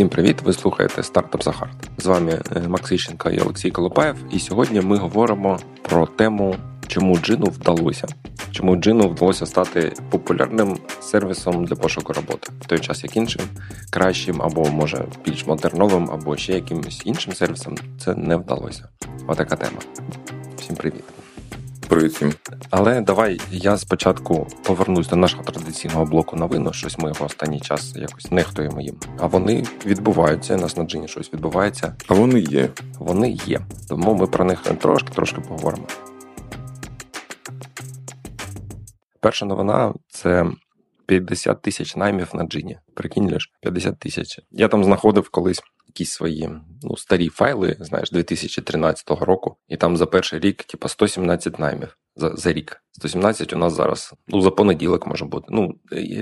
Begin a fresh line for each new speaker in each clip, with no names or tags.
Всім привіт! Ви слухаєте Startup the Hard. З вами е, Макс Іщенко і Олексій Колупаєв. І сьогодні ми говоримо про тему, чому Djinni вдалося, чому Djinni вдалося стати популярним сервісом для пошуку роботи, в той час як іншим кращим, або може більш модерновим, або ще якимось іншим сервісом. Це не вдалося. Отака тема. Всім привіт.
Привіт всім.
Але давай я спочатку повернусь до нашого традиційного блоку новин. Щось ми в останній час якось нехтуємо їм. А вони відбуваються. Нас на Djinni щось відбувається.
А вони є.
Вони є. Тому ми про них трошки трошки поговоримо. Перша новина це 50 тисяч наймів на джині. Прикинь, лиш, 50 тисяч. Я там знаходив колись якісь свої ну, старі файли, знаєш, 2013 року, і там за перший рік, типа, 117 наймів за за рік. 117 у нас зараз, ну, за понеділок може бути. Ну,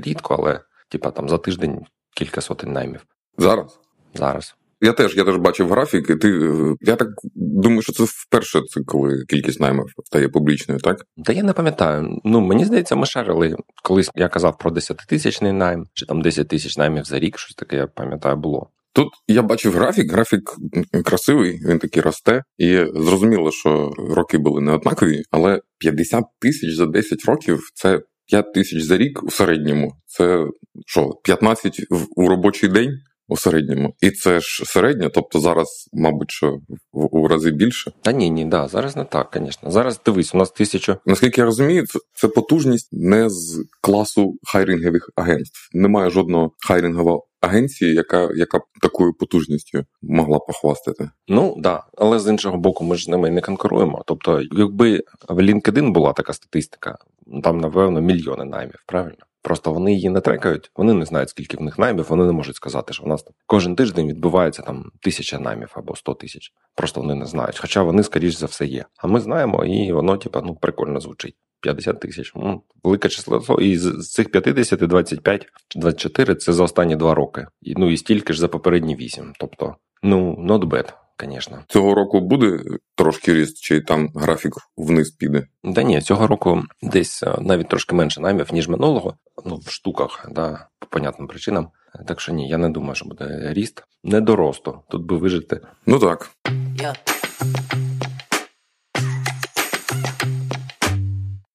рідко, але типа там за тиждень кілька сотень наймів.
Зараз?
Зараз.
Я теж я теж бачив графік, і ти. Я так думаю, що це вперше це коли кількість наймів стає публічною, так?
Та я не пам'ятаю. Ну мені здається, ми шарили. Колись я казав про 10-тисячний найм, чи там 10 тисяч наймів за рік, щось таке, я пам'ятаю, було.
Тут я бачив графік, графік красивий, він такий росте, і зрозуміло, що роки були не однакові, але 50 тисяч за 10 років це 5 тисяч за рік у середньому. Це що, 15 у робочий день? У середньому, і це ж середнє, тобто зараз, мабуть, що в, у рази більше.
Та ні, ні, да, зараз не так, звісно. Зараз дивись, у нас тисячу.
Наскільки я розумію, це, це потужність не з класу хайрингових агентств. Немає жодного хайрингового агенції, яка яка такою потужністю могла похвастати.
Ну да, але з іншого боку, ми ж з ними не конкуруємо. Тобто, якби в LinkedIn була така статистика, там напевно мільйони наймів, правильно? Просто вони її не трекають, вони не знають, скільки в них наймів, вони не можуть сказати, що в нас там кожен тиждень відбувається там тисяча наймів або сто тисяч. Просто вони не знають. Хоча вони, скоріш за все, є. А ми знаємо, і воно, типа, ну прикольно звучить. 50 тисяч. Ну, велике число. І з цих 50 25 чи 24 це за останні два роки. І, Ну і стільки ж за попередні 8. Тобто, ну, not bad. Звісно.
Цього року буде трошки ріст, чи там графік вниз піде?
Да ні, цього року десь навіть трошки менше наймів, ніж минулого. Ну, в штуках, да, по понятним причинам. Так що ні, я не думаю, що буде ріст. Не до росту. Тут би вижити.
Ну так.
Yeah.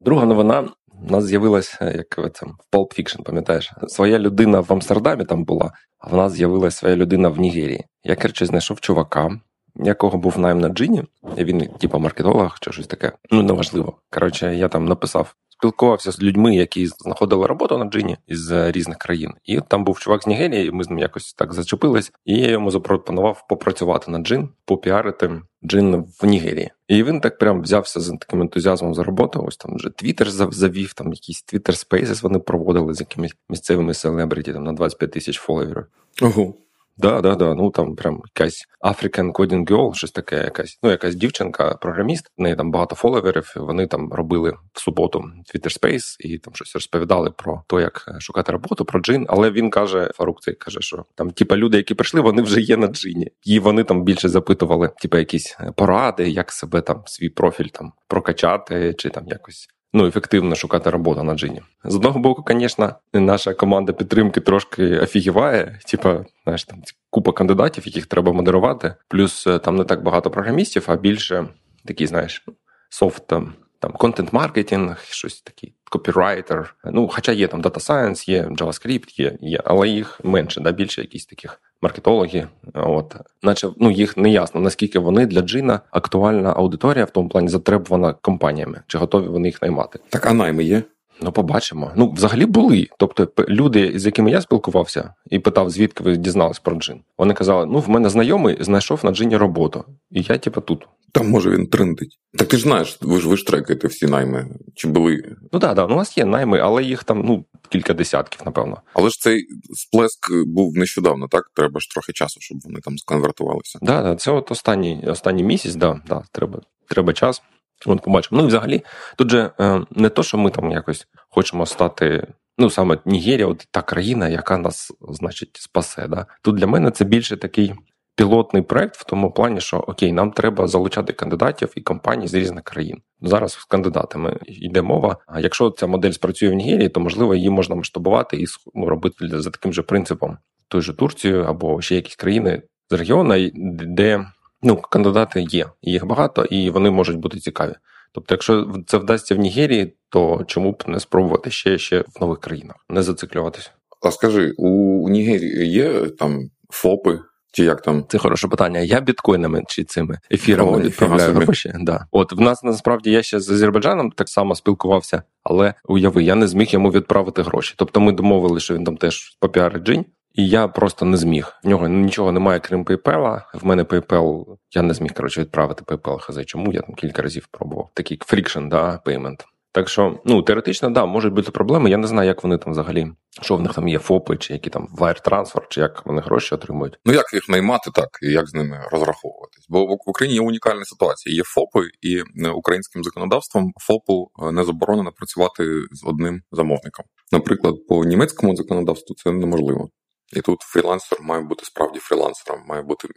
Друга новина. У нас з'явилася, як в цьому в Pulp Fiction, пам'ятаєш, своя людина в Амстердамі там була, а в нас з'явилася своя людина в Нігерії. Я коротше, знайшов чувака, якого був найм на джині. Він, типа, маркетолог чи щось таке. Ну неважливо. Коротше, я там написав. Спілкувався з людьми, які знаходили роботу на джині із різних країн, і там був чувак з Нігерії. Ми з ним якось так зачепились, і я йому запропонував попрацювати на джин, попіарити джин в Нігерії. І він так прям взявся з таким ентузіазмом за роботу. Ось там вже Твіттер завів, там якісь Twitter Spaces вони проводили з якимись місцевими селебриті там на 25 тисяч фоловерів.
Ого.
Да, да, да. Ну там прям якась African Coding Girl, щось таке, якась, ну, якась дівчинка, програміст, в неї там багато фоловерів. Вони там робили в суботу Twitter Space і там щось розповідали про те, як шукати роботу, про джин. Але він каже, Фарук цей каже, що там, типа, люди, які прийшли, вони вже є на джині. І вони там більше запитували, типа, якісь поради, як себе там свій профіль там прокачати, чи там якось ну, ефективно шукати роботу на джині. З одного боку, звісно, наша команда підтримки трошки офігіває, типа, знаєш, там купа кандидатів, яких треба модерувати. Плюс е, там не так багато програмістів, а більше такі, знаєш, софт там. Контент-маркетинг, щось такий, копірайтер. Ну, хоча є там Data Science, є JavaScript, є, є, але їх менше, да, більше якісь таких маркетологи. От, наче ну їх не ясно, наскільки вони для джина актуальна аудиторія в тому плані затребувана компаніями, чи готові вони їх наймати.
Так, а найми є.
Ну, побачимо. Ну, взагалі були. Тобто, люди, з якими я спілкувався, і питав, звідки ви дізнались про джин. Вони казали: ну, в мене знайомий знайшов на джині роботу, і я, типу, тут.
Там може він трендить. Так ти ж знаєш, ви ж ви ж трекаєте всі найми. Чи були?
Ну так, да, у нас є найми, але їх там ну кілька десятків, напевно.
Але ж цей сплеск був нещодавно, так? Треба ж трохи часу, щоб вони там сконвертувалися.
Так, да, да, це от останній останній місяць, да, да, треба, треба час. От побачимо. Ну і взагалі, тут же е, не то, що ми там якось хочемо стати. Ну, саме Нігерія, от та країна, яка нас, значить, спасе. Да? Тут для мене це більше такий пілотний проект в тому плані, що окей, нам треба залучати кандидатів і компаній з різних країн. Зараз з кандидатами йде мова. А якщо ця модель спрацює в Нігерії, то можливо її можна масштабувати і ну, робити за таким же принципом той же Турцію або ще якісь країни з регіону, де ну, кандидати є, їх багато, і вони можуть бути цікаві. Тобто, якщо це вдасться в Нігерії, то чому б не спробувати ще ще в нових країнах, не зациклюватися?
А скажи, у Нігерії є там ФОПи? Чи як там
це хороше питання? Я біткоїнами чи цими ефірами відправляю гроші. Да. От в нас насправді я ще з Азербайджаном так само спілкувався, але уяви, я не зміг йому відправити гроші. Тобто ми домовили, що він там теж попіарить джинь, і я просто не зміг. В нього нічого немає, крім PayPal. В мене PayPal, я не зміг коротше відправити PayPal, хз чому я там кілька разів пробував. Такий friction, да, payment. Так що, ну теоретично, да, можуть бути проблеми. Я не знаю, як вони там взагалі, що в них там є ФОПи, чи які там transfer, чи як вони гроші отримують.
Ну як їх наймати, так і як з ними розраховуватись? Бо в Україні є унікальна ситуація. Є ФОПи, і е, українським законодавством ФОПу е, не заборонено працювати з одним замовником. Наприклад, по німецькому законодавству це неможливо. І тут фрілансер має бути справді фрілансером, має бути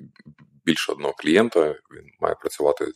більше одного клієнта, він має працювати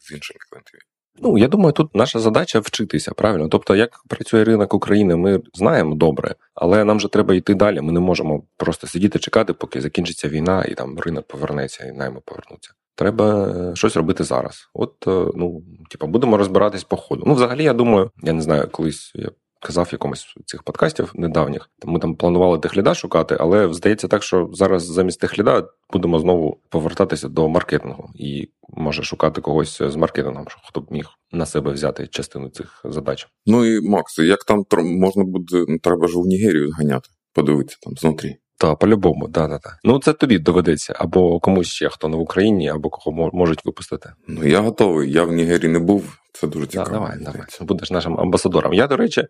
з іншими клієнтами.
Ну, я думаю, тут наша задача вчитися, правильно. Тобто, як працює ринок України, ми знаємо добре, але нам же треба йти далі. Ми не можемо просто сидіти, чекати, поки закінчиться війна, і там ринок повернеться, і найми повернуться. Треба е, щось робити зараз. От, е, ну, типу, будемо розбиратись по ходу. Ну, взагалі, я думаю, я не знаю, колись я казав в якомусь цих подкастів недавніх. Ми там планували техліда шукати, але здається так, що зараз замість техліда будемо знову повертатися до маркетингу і може шукати когось з маркетингом, хто б міг на себе взяти частину цих задач.
Ну і Макс, як там можна буде, ну, треба ж у Нігерію зганяти, подивитися там знутрі.
Та, по-любому, да, да, да. Ну це тобі доведеться, або комусь ще хто не в Україні, або кого можуть випустити.
Ну я готовий. Я в Нігері не був. Це дуже цікаво.
Да, давай, давай. Будеш нашим амбасадором. Я, до речі,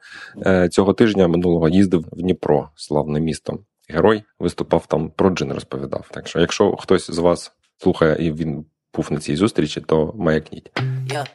е, цього тижня минулого їздив в Дніпро, славне місто. Герой виступав там про джин, розповідав. Так що, якщо хтось з вас слухає і він був на цій зустрічі, то маякніть. Yeah.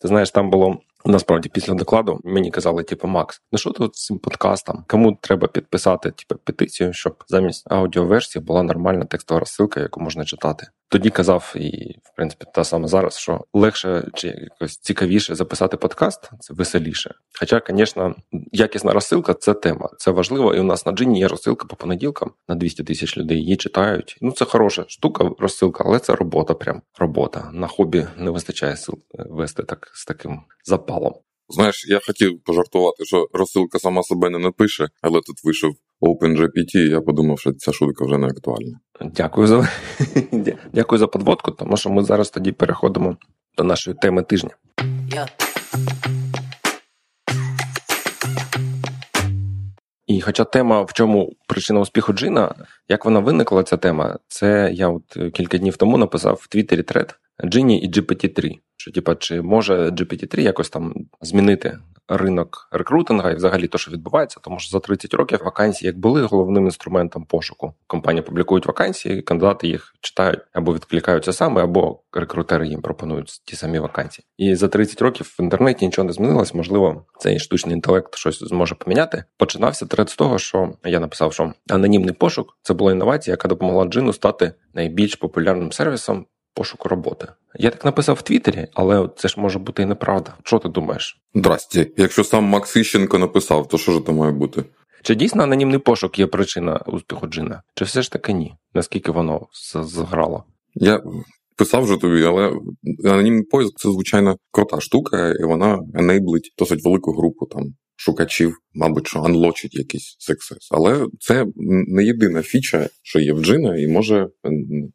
Ти знаєш, там було Насправді, після докладу мені казали, типу, Макс, ну що тут з цим подкастом? Кому треба підписати типу, петицію, щоб замість аудіоверсії була нормальна текстова розсилка, яку можна читати. Тоді казав, і в принципі та саме зараз, що легше чи якось цікавіше записати подкаст, це веселіше. Хоча, звісно, якісна розсилка це тема, це важливо. І у нас на джині є розсилка по понеділкам на 200 тисяч людей. Її читають. Ну це хороша штука, розсилка, але це робота. Прям робота. На хобі не вистачає сил вести так з таким запалом.
Знаєш, я хотів пожартувати, що розсилка сама себе не напише, але тут вийшов OpenGPT, я подумав, що ця шутка вже не актуальна.
Дякую за дякую за подводку, тому що ми зараз тоді переходимо до нашої теми тижня. І хоча тема, в чому причина успіху Джина, як вона виникла, ця тема, це я от кілька днів тому написав в Твіттері тред Джині і GPT-3. Що, типа, чи може GPT-3 якось там змінити ринок рекрутинга і взагалі те, що відбувається, тому що за 30 років вакансії як були головним інструментом пошуку. Компанії публікують вакансії, кандидати їх читають або відкликаються саме, або рекрутери їм пропонують ті самі вакансії. І за 30 років в інтернеті нічого не змінилось. Можливо, цей штучний інтелект щось зможе поміняти. Починався тред з того, що я написав, що анонімний пошук це була інновація, яка допомогла джину стати найбільш популярним сервісом пошуку роботи. Я так написав в Твіттері, але це ж може бути і неправда. Що ти думаєш?
Здрасте. Якщо сам Макс Іщенко написав, то що ж це має бути?
Чи дійсно анонімний пошук є причина успіху Джина? Чи все ж таки ні? Наскільки воно зграло?
Я писав вже тобі, але анонімний поиск це звичайно крута штука, і вона енейблить досить велику групу там. Шукачів, мабуть, що анлочить якийсь сексес. Але це не єдина фіча, що є в Джина, і може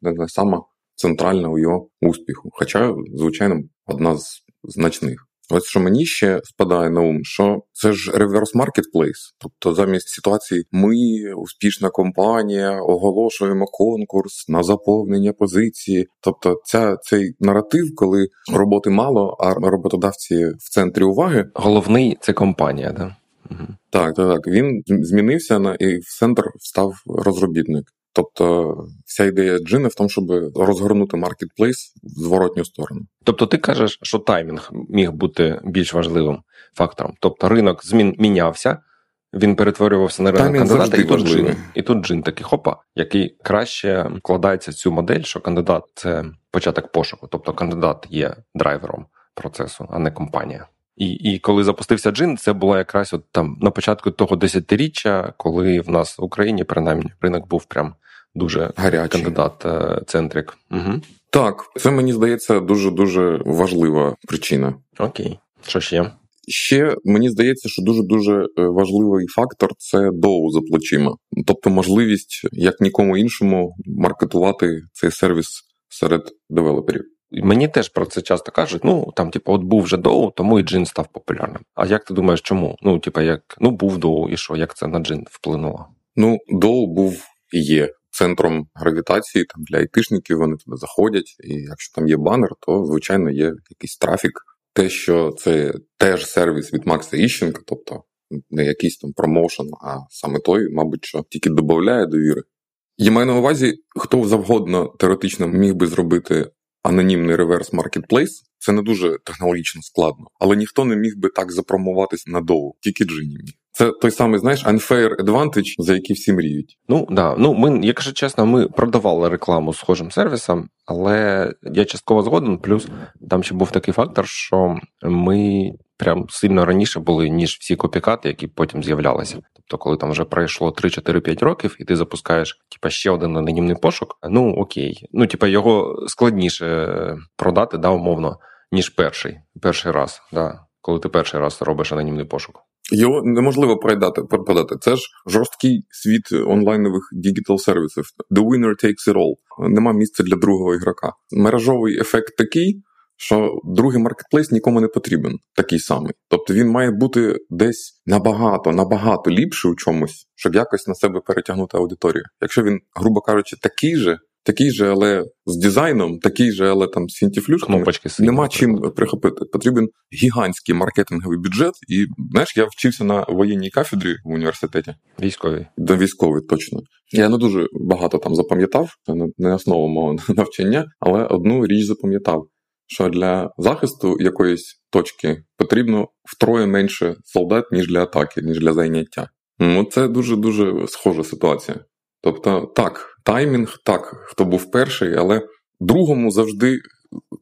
не сама центральна у його успіху. Хоча, звичайно, одна з значних. Ось що мені ще спадає на ум, що це ж reverse marketplace. Тобто, замість ситуації, ми, успішна компанія, оголошуємо конкурс на заповнення позиції. Тобто, ця цей наратив, коли роботи мало, а роботодавці в центрі уваги.
Головний це компанія, да?
Угу. Так, так, так. Він змінився на і в центр став розробітник. Тобто вся ідея джини в тому, щоб розгорнути маркетплейс в зворотню сторону.
Тобто, ти кажеш, що таймінг міг бути більш важливим фактором. Тобто ринок змін мінявся, він перетворювався на ринок кандидата, і тут джин, і тут джин такий хопа, який краще вкладається в цю модель, що кандидат це початок пошуку. Тобто кандидат є драйвером процесу, а не компанія. І і коли запустився джин, це було якраз от там на початку того десятиріччя, коли в нас в Україні принаймні ринок був прям дуже
гарячий
кандидат е, центрик. Угу.
Так, це мені здається дуже дуже важлива причина.
Окей, що ще?
Ще мені здається, що дуже дуже важливий фактор це доу за плечима, тобто можливість як нікому іншому маркетувати цей сервіс серед девелоперів.
Мені теж про це часто кажуть. Ну там, типу, от був вже доу, тому і джин став популярним. А як ти думаєш, чому? Ну, типу, як ну був доу, і що, як це на джин вплинуло?
Ну, доу був і є центром гравітації там для айтишників. Вони туди заходять, і якщо там є банер, то звичайно є якийсь трафік. Те, що це теж сервіс від Макса Іщенка, тобто не якийсь там промоушен, а саме той, мабуть, що тільки додає довіри. Я маю на увазі, хто завгодно теоретично міг би зробити анонімний reverse marketplace. Це не дуже технологічно складно, але ніхто не міг би так запромуватись на доу, тільки Джин міг. Це той самий, знаєш, unfair advantage, за який всі мріють.
Ну да. Ну ми, якщо чесно, ми продавали рекламу схожим сервісам, але я частково згоден. Плюс там ще був такий фактор, що ми прям сильно раніше були, ніж всі copycat-и, які потім з'являлися. Тобто, коли там вже пройшло 3-4-5 років, і ти запускаєш типа ще один анонімний пошук. Ну окей, ну типа його складніше продати, да, умовно, ніж перший перший раз, да, коли ти перший раз робиш анонімний пошук.
Його неможливо продати. продати. Це ж жорсткий світ онлайнових digital сервісів. The winner takes it all. Нема місця для другого ігрока. Мережовий ефект такий, що другий маркетплейс нікому не потрібен, такий самий. Тобто він має бути десь набагато, набагато ліпший у чомусь, щоб якось на себе перетягнути аудиторію. Якщо він, грубо кажучи, такий же. Такий же, але з дизайном, такий же, але там з фінтіфлюшками, нема чим прихопити. Потрібен гігантський маркетинговий бюджет. І знаєш, я вчився на воєнній кафедрі в університеті.
Військовий.
До військовий, точно. Я не дуже багато там запам'ятав, це не основа мого навчання, але одну річ запам'ятав: що для захисту якоїсь точки потрібно втроє менше солдат, ніж для атаки, ніж для зайняття. Ну, Це дуже дуже схожа ситуація. Тобто, так, таймінг, так, хто був перший, але другому завжди.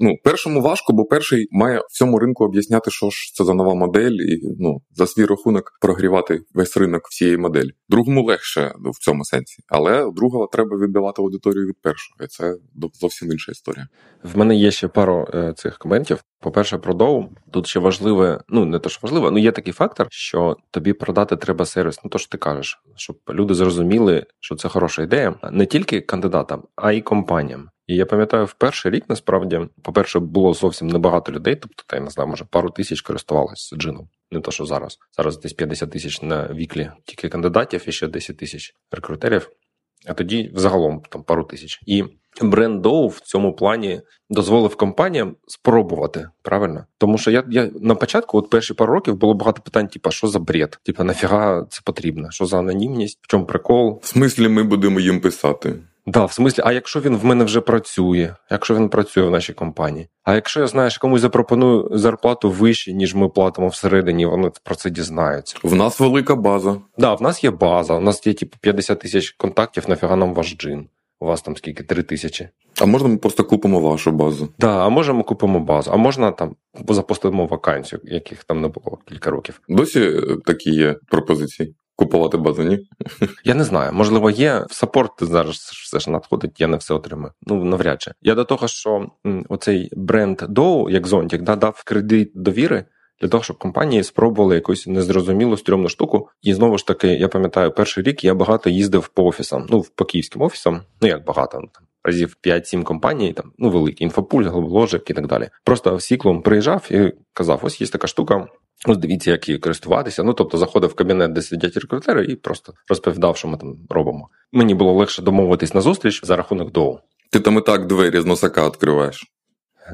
Ну, першому важко, бо перший має в цьому ринку об'ясняти, що ж це за нова модель, і ну за свій рахунок прогрівати весь ринок всієї моделі. Другому легше в цьому сенсі, але другого треба відбивати аудиторію від першого. І це зовсім інша історія.
В мене є ще пару е, цих коментів. По-перше, про доу. Тут ще важливе, ну не то, що важливе, ну є такий фактор, що тобі продати треба сервіс. Ну то що ти кажеш, щоб люди зрозуміли, що це хороша ідея не тільки кандидатам, а й компаніям. І я пам'ятаю, в перший рік насправді, по-перше, було зовсім небагато людей, тобто та я не знаю, може пару тисяч користувалися джином. Не то, що зараз. Зараз десь 50 тисяч на віклі тільки кандидатів і ще 10 тисяч рекрутерів. А тоді взагалом там пару тисяч. І бренд в цьому плані дозволив компаніям спробувати правильно. Тому що я я на початку, от перші пару років, було багато питань: типу, що за бред? Типа, нафіга це потрібно? Що за анонімність? В чому прикол?
В смислі, ми будемо їм писати.
Да, в смислі, а якщо він в мене вже працює, якщо він працює в нашій компанії, а якщо я знаєш, комусь запропоную зарплату вище, ніж ми платимо всередині, вони про це дізнаються.
В нас велика база.
Да, в нас є база, у нас є типу 50 тисяч контактів, нафіга нам ваш джин. У вас там скільки? Три тисячі.
А можна ми просто купимо вашу базу?
Да, а може ми купимо базу, а можна там запустимо вакансію, яких там не було кілька років.
Досі такі є пропозиції. Купувати базу, ні?
Я не знаю. Можливо, є в саппорт зараз все ж надходить, я не все отримаю. Ну навряд чи. Я до того, що оцей бренд Dow, як зонтик, да, дав кредит довіри для того, щоб компанії спробували якусь незрозумілу стрьомну штуку. І знову ж таки, я пам'ятаю, перший рік я багато їздив по офісам, ну по київським офісам, ну як багато, ну там. Разів 5-7 компаній, там ну великі інфопульт, глоболожик і так далі. Просто в сіклом приїжджав і казав: ось є така штука. Ось дивіться, як її користуватися. Ну тобто заходив в кабінет, де сидять рекрутери, і просто розповідав, що ми там робимо. Мені було легше домовитись на зустріч за рахунок доу.
Ти там і так двері з носака відкриваєш.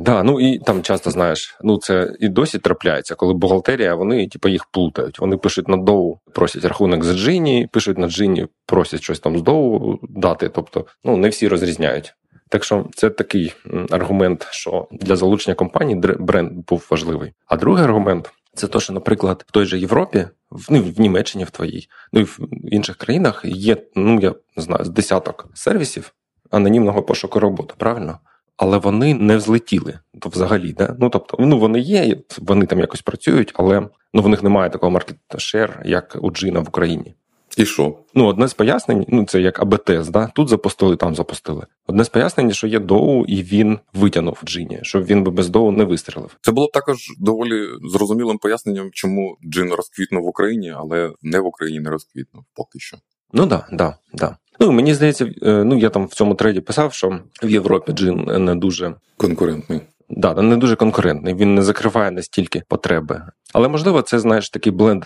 Да, ну і там часто знаєш, ну це і досі трапляється, коли бухгалтерія, вони типу, їх плутають. Вони пишуть на доу, просять рахунок за джині, пишуть на джині, просять щось там з доу дати. Тобто, ну не всі розрізняють. Так що це такий аргумент, що для залучення компанії бренд був важливий. А другий аргумент це те, що, наприклад, в той же Європі, в ну, в Німеччині в твоїй, ну і в інших країнах є, ну я не знаю, з десяток сервісів анонімного пошуку роботи, правильно? але вони не взлетіли. То взагалі, да? ну тобто, ну вони є, вони там якось працюють, але ну в них немає такого маркет-шер, як у Джина в Україні.
І що?
Ну, одне з пояснень, ну це як АБТС, да? тут запустили, там запустили. Одне з пояснень, що є доу, і він витягнув Джині, щоб він би без доу не вистрілив.
Це було б також доволі зрозумілим поясненням, чому Джин розквітнув в Україні, але не в Україні не розквітнув поки що.
Ну да, да, да. Ну мені здається, е, ну я там в цьому треді писав, що в Європі джин не дуже
конкурентний.
Да, не дуже конкурентний, він не закриває настільки потреби. Але можливо, це знаєш такий бленд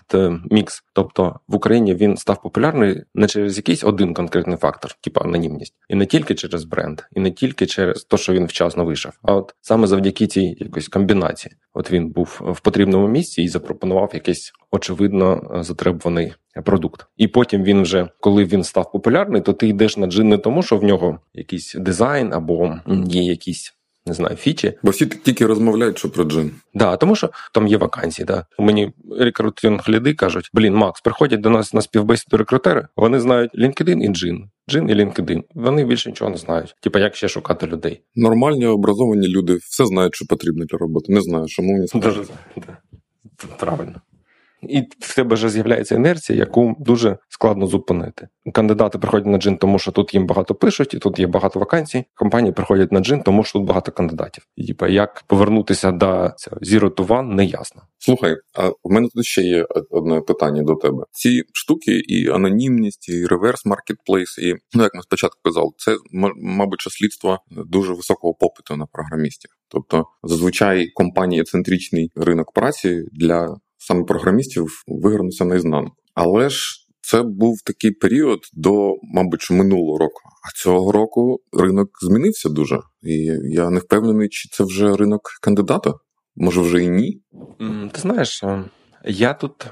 мікс. Тобто в Україні він став популярний не через якийсь один конкретний фактор, типу анонімність, і не тільки через бренд, і не тільки через те, що він вчасно вийшов, а от саме завдяки цій якоїсь комбінації. От він був в потрібному місці і запропонував якийсь очевидно затребуваний продукт. І потім він вже, коли він став популярний, то ти йдеш на джин не тому, що в нього якийсь дизайн або є якісь не знаю, фічі.
Бо всі тільки розмовляють, що про джин.
Да, тому що там є вакансії. Да. Мені рекрутинг ліди кажуть: блін, Макс, приходять до нас на співбесіду рекрутери, вони знають LinkedIn і джин. Джин і LinkedIn. Вони більше нічого не знають. Типа, як ще шукати людей.
Нормальні образовані люди все знають, що потрібно для роботи. Не знаю, що мені скажуть.
Правильно. І в тебе вже з'являється інерція, яку дуже складно зупинити. Кандидати приходять на джин, тому що тут їм багато пишуть, і тут є багато вакансій. Компанії приходять на джин, тому що тут багато кандидатів. І типа як повернутися до Zero to One, не ясно.
Слухай, а в мене тут ще є одне питання до тебе. Ці штуки, і анонімність, і reverse marketplace, і ну як ми спочатку казали, це мабуть слідство дуже високого попиту на програмістів. Тобто зазвичай компанії центричний ринок праці для саме програмістів вигорнувся наізнанку. Але ж це був такий період до, мабуть, минулого року. А цього року ринок змінився дуже. І я не впевнений, чи це вже ринок кандидата. Може, вже і ні?
Ти знаєш, е, я тут.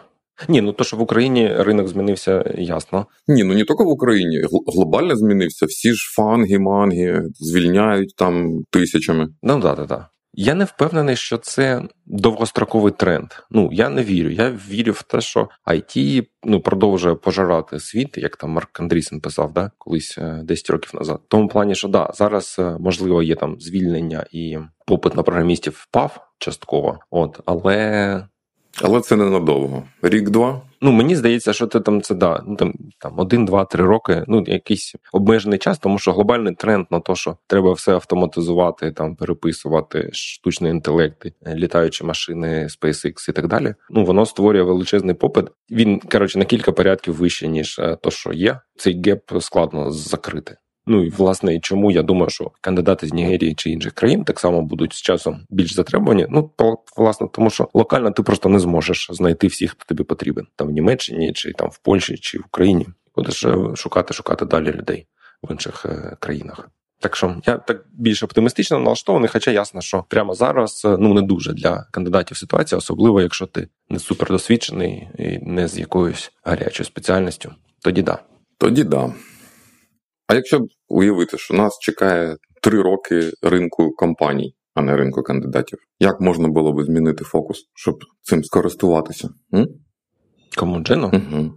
Ні, ну то, що в Україні ринок змінився, ясно.
Ні, ну не тільки в Україні. Глобально змінився. Всі ж фанги, манги звільняють там тисячами.
Ну так, так, так. Я не впевнений, що це довгостроковий тренд. Ну я не вірю. Я вірю в те, що IT ну продовжує пожирати світ, як там Марк Андрісен писав, да колись 10 е, років назад. В тому плані, що да, зараз е, можливо є там звільнення і попит на програмістів впав частково, от але
але це ненадовго. Рік-два.
Ну мені здається, що це там це да, ну там там один, два, три роки. Ну якийсь обмежений час, тому що глобальний тренд на те, що треба все автоматизувати, там переписувати штучні інтелекти, літаючі машини, SpaceX і так далі. Ну воно створює величезний попит. Він коротше на кілька порядків вище ніж е, то, що є. Цей геп складно закрити. Ну і власне, і чому я думаю, що кандидати з Нігерії чи інших країн так само будуть з часом більш затребувані. Ну власне, тому що локально ти просто не зможеш знайти всіх, хто тобі потрібен там в Німеччині, чи там в Польщі, чи в Україні. Будеш е, шукати, шукати далі людей в інших е, країнах. Так що я так більш оптимістично налаштований, хоча ясно, що прямо зараз е, ну не дуже для кандидатів ситуація, особливо якщо ти не супердосвідчений і не з якоюсь гарячою спеціальністю, тоді да.
Тоді да. А якщо б уявити, що нас чекає три роки ринку компаній, а не ринку кандидатів, як можна було би змінити фокус, щоб цим скористуватися? М?
Кому Джену?
Угу.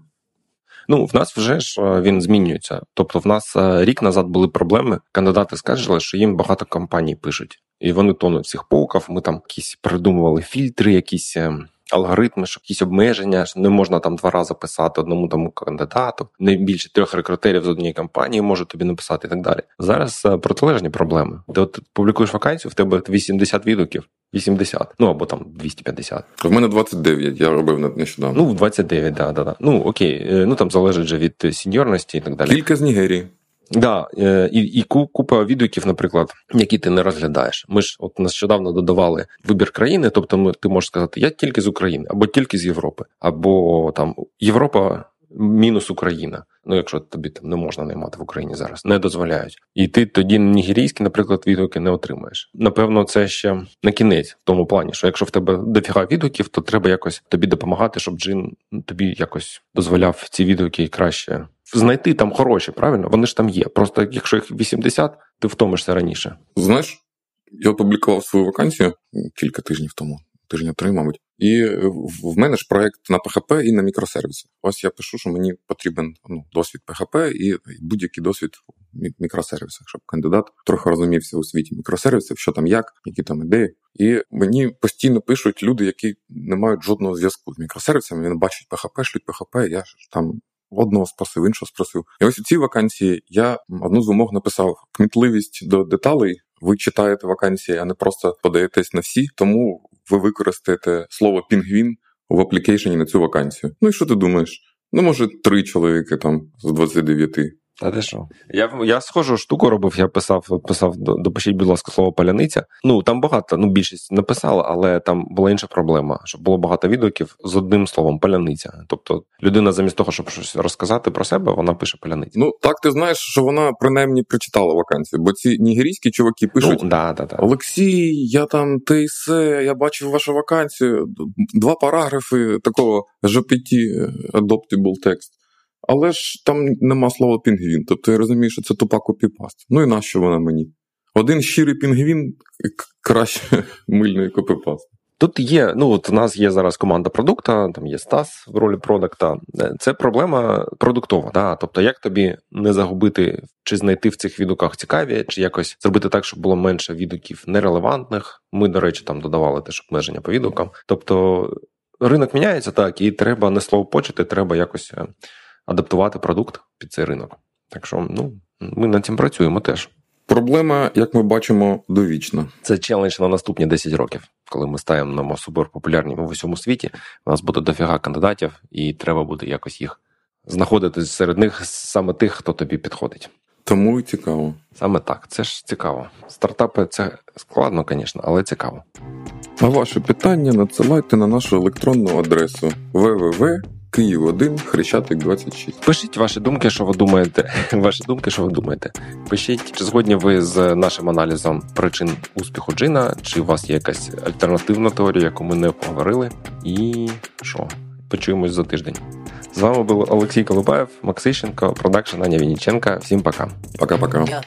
Ну, в нас вже ж е, він змінюється. Тобто, в нас е, рік назад були проблеми. Кандидати скаржили, що їм багато компаній пишуть, і вони тонуть в цих полках. Ми там якісь придумували фільтри, якісь ем, алгоритми, що якісь обмеження, що не можна там два рази писати одному тому кандидату, не більше трьох рекрутерів з однієї компанії можуть тобі написати і так далі. Зараз е, протилежні проблеми. Ти от публікуєш вакансію, в тебе 80 відгуків. 80, ну або там 250.
В мене 29, я робив нещодавно.
Ну, 29, да, да, да. Ну окей, е, ну там залежить вже від сеньорності і так далі.
Кілька з Нігерії.
Да, е, і і купа відгуків, наприклад, які ти не розглядаєш. Ми ж от нещодавно додавали вибір країни, тобто ми ти можеш сказати, я тільки з України, або тільки з Європи, або там Європа мінус Україна. Ну, якщо тобі там не можна наймати в Україні зараз, не дозволяють. І ти тоді нігерійські, наприклад, відгуки не отримаєш. Напевно, це ще на кінець в тому плані, що якщо в тебе дофіга відгуків, то треба якось тобі допомагати, щоб джин тобі якось дозволяв ці відгуки краще знайти там хороші, правильно? Вони ж там є. Просто якщо їх 80, ти втомишся раніше.
Знаєш, я опублікував свою вакансію кілька тижнів тому, тижня три, мабуть. І в мене ж проект на PHP і на мікросервіси. Ось я пишу, що мені потрібен ну, досвід PHP і будь-який досвід мікросервісах, щоб кандидат трохи розумівся у світі мікросервісів, що там як, які там ідеї. І мені постійно пишуть люди, які не мають жодного зв'язку з мікросервісами. Він бачить PHP, шлють PHP, я там. Одного спросив, іншого спросив. І ось у цій вакансії я одну з вимог написав: кмітливість до деталей. Ви читаєте вакансії, а не просто подаєтесь на всі, тому ви використаєте слово пінгвін в аплікейшені на цю вакансію. Ну і що ти думаєш? Ну, може, три чоловіки там з 29.
Та де що? Я я схожу штуку робив, я писав, писав, допишіть, будь ласка, слово паляниця. Ну там багато, ну більшість написала, але там була інша проблема, щоб було багато відгуків з одним словом паляниця. Тобто людина замість того, щоб щось розказати про себе, вона пише паляниця.
Ну так ти знаєш, що вона принаймні прочитала вакансію, бо ці нігерійські чуваки пишуть:
ну, да, да, да.
Олексій, я там ти все, я бачив вашу вакансію. Два параграфи такого GPT Adoptable Text. Але ж там нема слова пінгвін. Тобто я розумію, що це тупа копіпаст. Ну і нащо вона мені? Один щирий пінгвін краще мильної копіпасти.
Тут є, ну от у нас є зараз команда продукта, там є Стас в ролі продукта. Це проблема продуктова. Да? Тобто, як тобі не загубити чи знайти в цих відгуках цікаві, чи якось зробити так, щоб було менше відгуків нерелевантних. Ми, до речі, там додавали теж обмеження по відгукам. Тобто ринок міняється так, і треба не слово почати, треба якось е, адаптувати продукт під цей ринок. Так що ну, ми над цим працюємо теж.
Проблема, як ми бачимо, довічна.
Це челендж на наступні 10 років, коли ми стаємо на суперпопулярні в усьому світі. У нас буде дофіга кандидатів, і треба буде якось їх знаходити серед них саме тих, хто тобі підходить.
Тому і цікаво.
Саме так, це ж цікаво. Стартапи це складно, звісно, але цікаво.
А ваше питання надсилайте на нашу електронну адресу www Київ 1, Хрещатик 26.
Пишіть ваші думки, що ви думаєте. Ваші думки, що ви думаєте. Пишіть, чи згодні ви з нашим аналізом причин успіху джина, чи у вас є якась альтернативна теорія, яку ми не обговорили. І що? Почуємось за тиждень. З вами був Олексій Колубаєв, Максищенко, продакшн Аня Вінниченка. Всім пока.
Пока-пока.